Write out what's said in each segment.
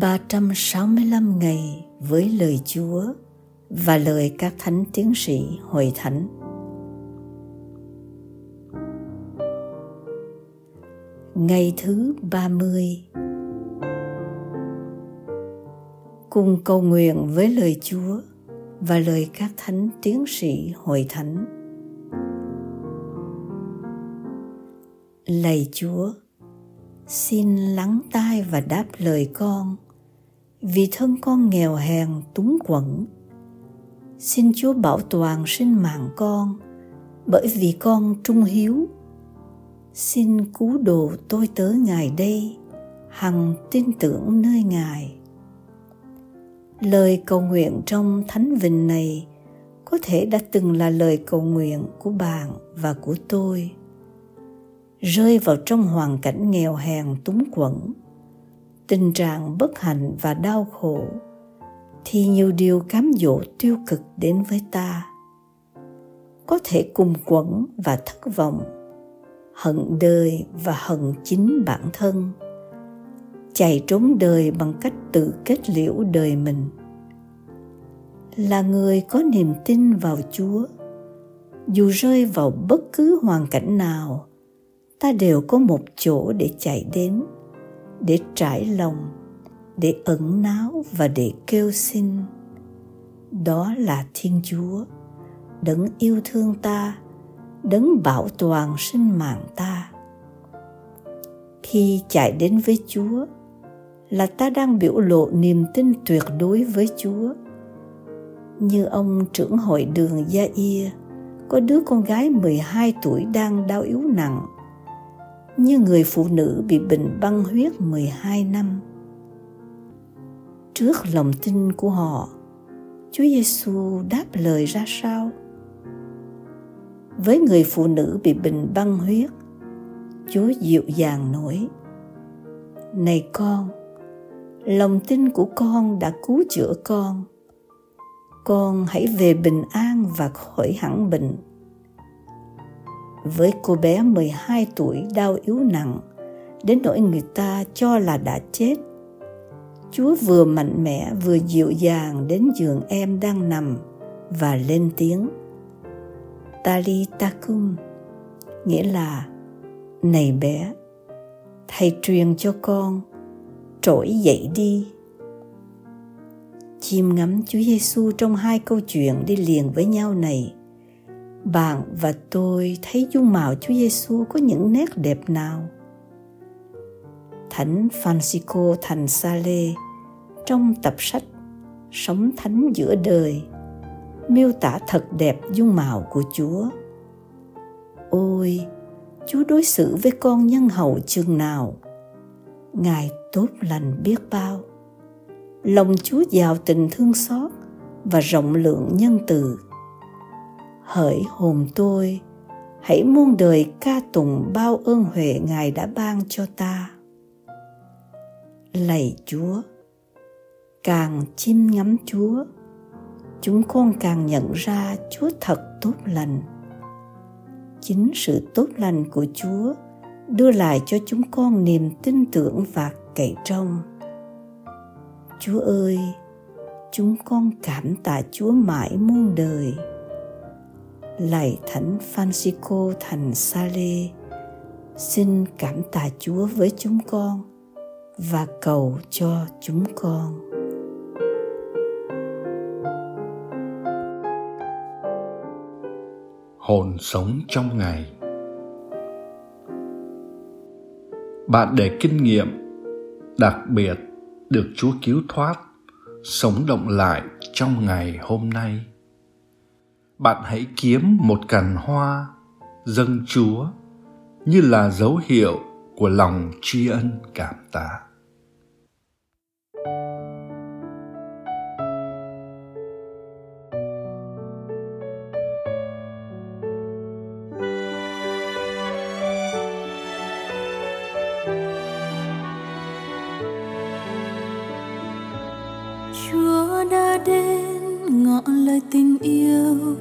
365 ngày với lời Chúa và lời các thánh tiến sĩ hội thánh. Ngày thứ 30 Cùng cầu nguyện với lời Chúa và lời các thánh tiến sĩ hội thánh. Lạy Chúa, xin lắng tai và đáp lời con vì thân con nghèo hèn túng quẫn xin chúa bảo toàn sinh mạng con, bởi vì con trung hiếu. Xin cứu độ tôi tớ ngài đây, hằng tin tưởng nơi ngài. Lời cầu nguyện trong thánh vịnh này có thể đã từng là lời cầu nguyện của bạn và của tôi. Rơi vào trong hoàn cảnh nghèo hèn túng quẫn tình trạng bất hạnh và đau khổ, thì nhiều điều cám dỗ tiêu cực đến với ta. Có thể cùng quẩn và thất vọng, hận đời và hận chính bản thân, chạy trốn đời bằng cách tự kết liễu đời mình. Là người có niềm tin vào chúa, dù rơi vào bất cứ hoàn cảnh nào, ta đều có một chỗ để chạy đến để trải lòng, để ẩn náu và để kêu xin. Đó là thiên chúa, đấng yêu thương ta, đấng bảo toàn sinh mạng ta. Khi chạy đến với chúa, là ta đang biểu lộ niềm tin tuyệt đối với chúa. Như ông trưởng hội đường Gia Ia, có đứa con gái 12 tuổi đang đau yếu nặng như người phụ nữ bị bệnh băng huyết 12 năm. Trước lòng tin của họ, Chúa Giêsu đáp lời ra sao? Với người phụ nữ bị bệnh băng huyết, Chúa dịu dàng nói: Này con, lòng tin của con đã cứu chữa con. Con hãy về bình an và khỏi hẳn bệnh với cô bé 12 tuổi đau yếu nặng đến nỗi người ta cho là đã chết. Chúa vừa mạnh mẽ vừa dịu dàng đến giường em đang nằm và lên tiếng. Tali takum nghĩa là này bé, thầy truyền cho con trỗi dậy đi. Chim ngắm Chúa Giêsu trong hai câu chuyện đi liền với nhau này bạn và tôi thấy dung mạo Chúa Giêsu có những nét đẹp nào? Thánh Francisco Thành Sale trong tập sách Sống Thánh giữa đời miêu tả thật đẹp dung mạo của Chúa. Ôi, Chúa đối xử với con nhân hậu chừng nào. Ngài tốt lành biết bao. Lòng Chúa giàu tình thương xót và rộng lượng nhân từ hỡi hồn tôi, hãy muôn đời ca tụng bao ơn huệ ngài đã ban cho ta. Lạy chúa, càng chim ngắm chúa, chúng con càng nhận ra chúa thật tốt lành. Chính sự tốt lành của chúa đưa lại cho chúng con niềm tin tưởng và cậy trông. Chúa ơi, chúng con cảm tạ chúa mãi muôn đời lạy thánh Francisco thành Sale. Xin cảm tạ Chúa với chúng con và cầu cho chúng con. Hồn sống trong ngày Bạn để kinh nghiệm đặc biệt được Chúa cứu thoát, sống động lại trong ngày hôm nay bạn hãy kiếm một cành hoa dâng chúa như là dấu hiệu của lòng tri ân, cảm tạ. Chúa đã đến ngọn lời tình yêu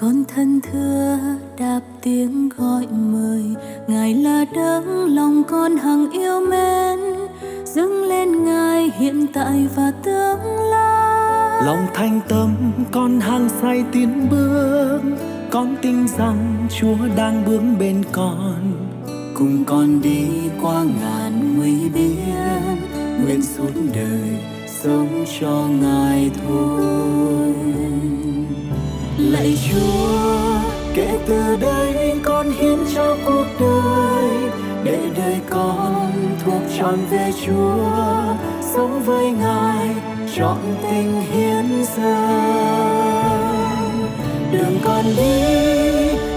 con thân thưa đáp tiếng gọi mời. Ngài là đấng lòng con hằng yêu mến dâng lên ngài hiện tại và tương lai. Lòng thanh tâm con hằng say tiến bước con tin rằng chúa đang bước bên con. Cùng con đi qua ngàn nguy biên nguyện suốt đời sống cho ngài thôi lạy chúa, kể từ đây con hiến cho cuộc đời, để đời con thuộc trọn về chúa, sống với ngài trọn tình hiến dâng. Đường con đi,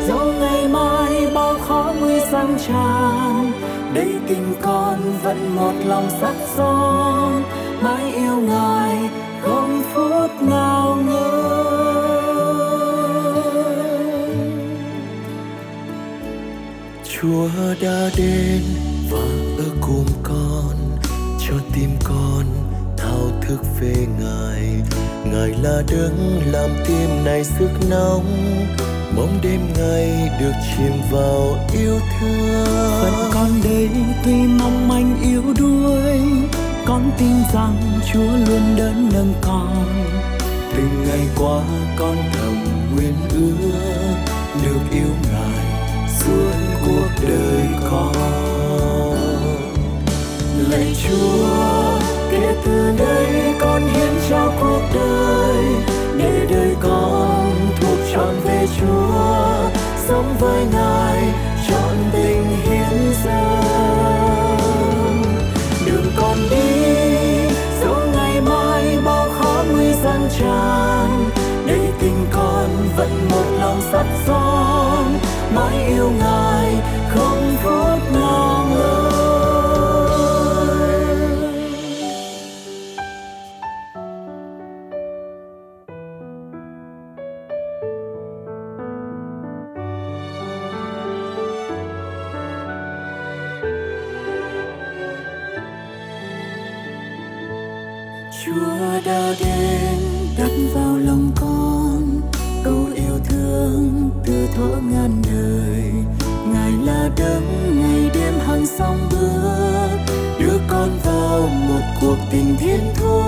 dẫu ngày mai bao khó nguy sang tràn đây tình con vẫn một lòng sắt son, mãi yêu ngài không phút nào ngơi chúa đã đến và ở cùng con, cho tim con thao thức về ngài. Ngài là đấng làm tim này sức nóng. Mong đêm ngày được chìm vào yêu thương. Phận con đây tuy mong manh yếu đuối, con tin rằng chúa luôn đỡ nâng con. Từng ngày qua con thầm nguyện ước, được yêu ngài suốt cuộc đời con. Lạy chúa, kể từ đây con hiến cho cuộc đời. Để đời con thuộc trọn về chúa, sống với ngài trọn tình hiến dâng. Đường con đi, dẫu ngày mai bao khó nguy gian tràn, để tình con vẫn một lòng sắt son yêu ngài không phút nào ngơi Chúa đã đến đặt vào lòng con thương từ thuở ngàn đời. Ngài là đấng ngày đêm hàng song bước, đưa con vào một cuộc tình thiên thu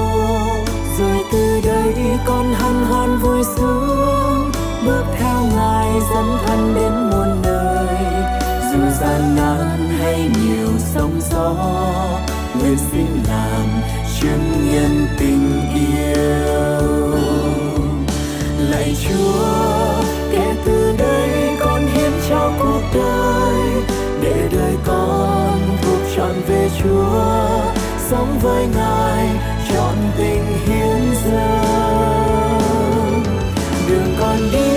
rồi từ đây con hân hoan vui sướng, bước theo ngài dẫn thân đến muôn nơi dù gian nan hay nhiều sóng gió sống với ngài, chọn tình hiến dâng. Đường còn đi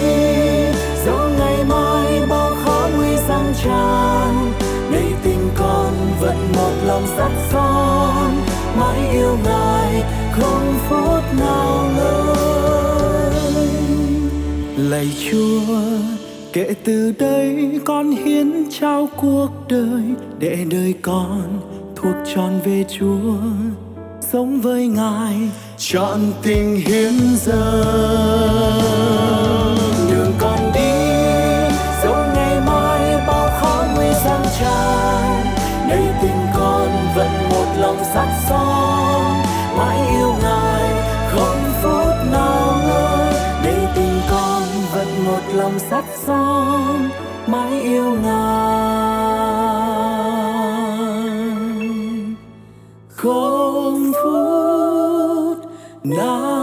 dẫu ngày mai bao khó nguy gian tràn. Đây tình con vẫn một lòng sắt son, mãi yêu ngài không phút nào ngơi lạy chúa, kể từ đây con hiến trao cuộc đời để đời con thuộc tròn về chúa, sống với ngài, chọn tình hiến dâng. Đường con đi, dẫu ngày mai bao khó nguy gian tràn, nơi tình con vẫn một lòng sắt son. Mãi yêu ngài, không phút nào ngơi nơi tình con vẫn một lòng sắt son. Mãi yêu ngài. Không phút nào